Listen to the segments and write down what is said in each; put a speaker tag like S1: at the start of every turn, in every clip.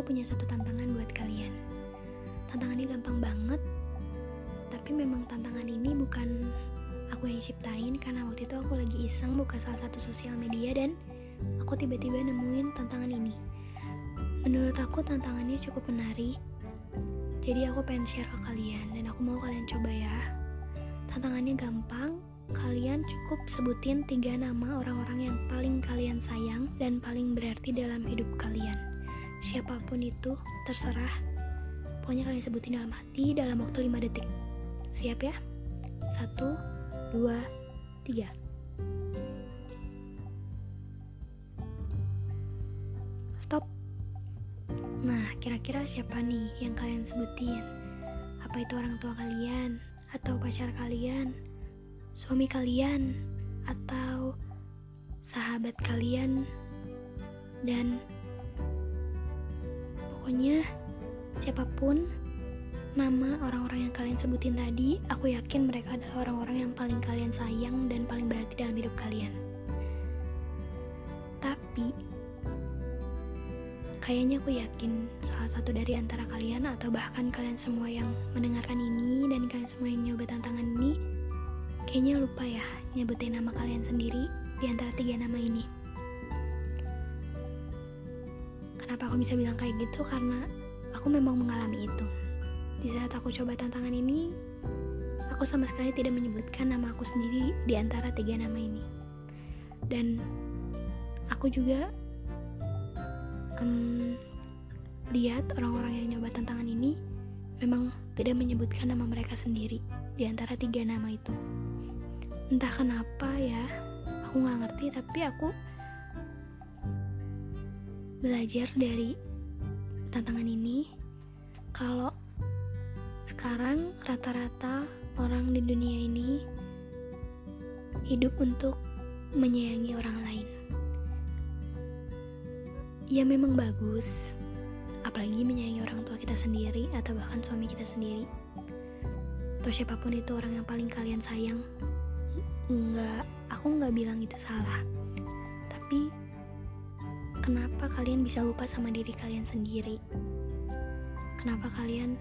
S1: aku punya satu tantangan buat kalian. Tantangannya gampang banget, tapi memang tantangan ini bukan aku yang ciptain karena waktu itu aku lagi iseng buka salah satu sosial media dan aku tiba-tiba nemuin tantangan ini. Menurut aku tantangannya cukup menarik, jadi aku pengen share ke kalian dan aku mau kalian coba ya. Tantangannya gampang, kalian cukup sebutin tiga nama orang-orang yang paling kalian sayang dan paling berarti dalam hidup kalian. Siapa pun itu, terserah. Pokoknya kalian sebutin dalam hati dalam waktu 5 detik. Siap ya? Satu, dua, tiga. Stop. Nah, kira-kira siapa nih yang kalian sebutin? Apa itu orang tua kalian? Atau pacar kalian? Suami kalian? Atau sahabat kalian? Dan pokoknya siapa pun nama orang-orang yang kalian sebutin tadi, aku yakin mereka adalah orang-orang yang paling kalian sayang dan paling berarti dalam hidup kalian. Tapi, kayaknya aku yakin salah satu dari antara kalian atau bahkan kalian semua yang mendengarkan ini dan kalian semua yang nyoba tantangan ini, kayaknya lupa ya nyebutin nama kalian sendiri di antara tiga nama ini. Kenapa aku bisa bilang kayak gitu? Karena aku memang mengalami itu. Di saat aku coba tantangan ini, aku sama sekali tidak menyebutkan nama aku sendiri di antara tiga nama ini. Dan aku juga um, lihat orang-orang yang nyoba tantangan ini memang tidak menyebutkan nama mereka sendiri di antara tiga nama itu. Entah kenapa ya, aku nggak ngerti tapi aku belajar dari tantangan ini kalau sekarang rata-rata orang di dunia ini hidup untuk menyayangi orang lain. Ya memang bagus, apalagi menyayangi orang tua kita sendiri atau bahkan suami kita sendiri. Atau siapa pun itu orang yang paling kalian sayang. Enggak, aku nggak bilang itu salah. Tapi kenapa kalian bisa lupa sama diri kalian sendiri? Kenapa kalian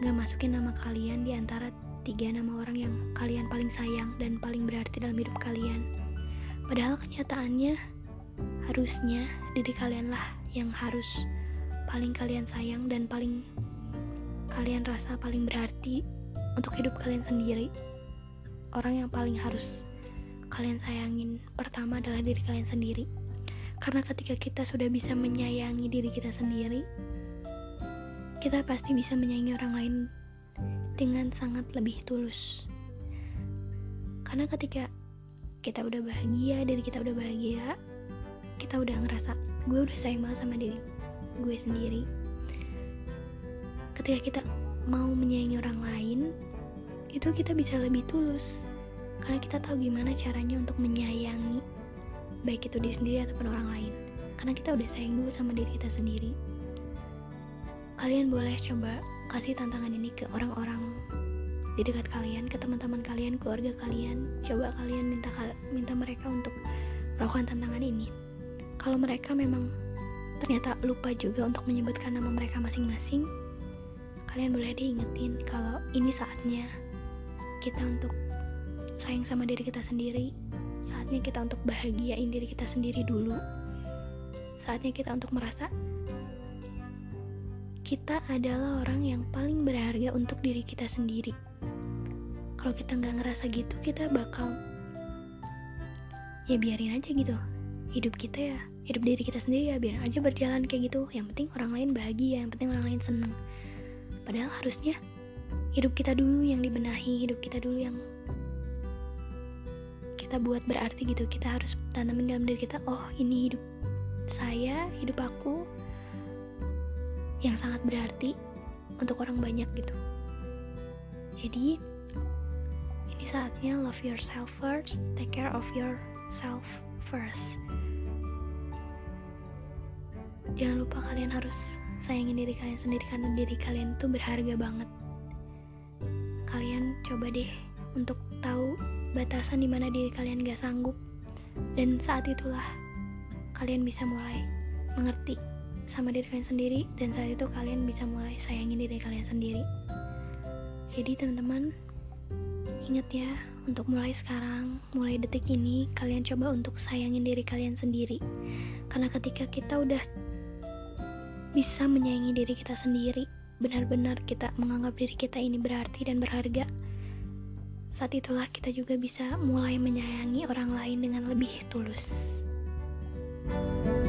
S1: gak masukin nama kalian di antara tiga nama orang yang kalian paling sayang dan paling berarti dalam hidup kalian. Padahal kenyataannya harusnya diri kalianlah yang harus paling kalian sayang dan paling kalian rasa paling berarti untuk hidup kalian sendiri. Orang yang paling harus kalian sayangin pertama adalah diri kalian sendiri. Karena ketika kita sudah bisa menyayangi diri kita sendiri, kita pasti bisa menyayangi orang lain dengan sangat lebih tulus. Karena ketika kita udah bahagia, diri kita udah bahagia, kita udah ngerasa gue udah sayang banget sama diri gue sendiri. Ketika kita mau menyayangi orang lain, itu kita bisa lebih tulus. Karena kita tahu gimana caranya untuk menyayangi baik itu diri sendiri ataupun orang lain. Karena kita udah sayang dulu sama diri kita sendiri kalian boleh coba kasih tantangan ini ke orang-orang di dekat kalian, ke teman-teman kalian, keluarga kalian. Coba kalian minta minta mereka untuk melakukan tantangan ini. Kalau mereka memang ternyata lupa juga untuk menyebutkan nama mereka masing-masing, kalian boleh diingetin kalau ini saatnya kita untuk sayang sama diri kita sendiri. Saatnya kita untuk bahagiain diri kita sendiri dulu. Saatnya kita untuk merasa kita adalah orang yang paling berharga untuk diri kita sendiri. Kalau kita nggak ngerasa gitu, kita bakal ya biarin aja gitu. Hidup kita ya, hidup diri kita sendiri ya biarin aja berjalan kayak gitu. Yang penting orang lain bahagia, yang penting orang lain seneng. Padahal harusnya hidup kita dulu yang dibenahi, hidup kita dulu yang kita buat berarti gitu. Kita harus tanamin dalam diri kita, oh ini hidup saya, hidup aku, yang sangat berarti untuk orang banyak gitu. Jadi ini saatnya love yourself first, take care of yourself first. Jangan lupa kalian harus sayangin diri kalian sendiri karena diri kalian itu berharga banget. Kalian coba deh untuk tahu batasan di mana diri kalian gak sanggup. Dan saat itulah kalian bisa mulai mengerti sama diri kalian sendiri dan saat itu kalian bisa mulai sayangin diri kalian sendiri. Jadi teman-teman ingat ya untuk mulai sekarang mulai detik ini kalian coba untuk sayangin diri kalian sendiri. Karena ketika kita udah bisa menyayangi diri kita sendiri benar-benar kita menganggap diri kita ini berarti dan berharga saat itulah kita juga bisa mulai menyayangi orang lain dengan lebih tulus. thank you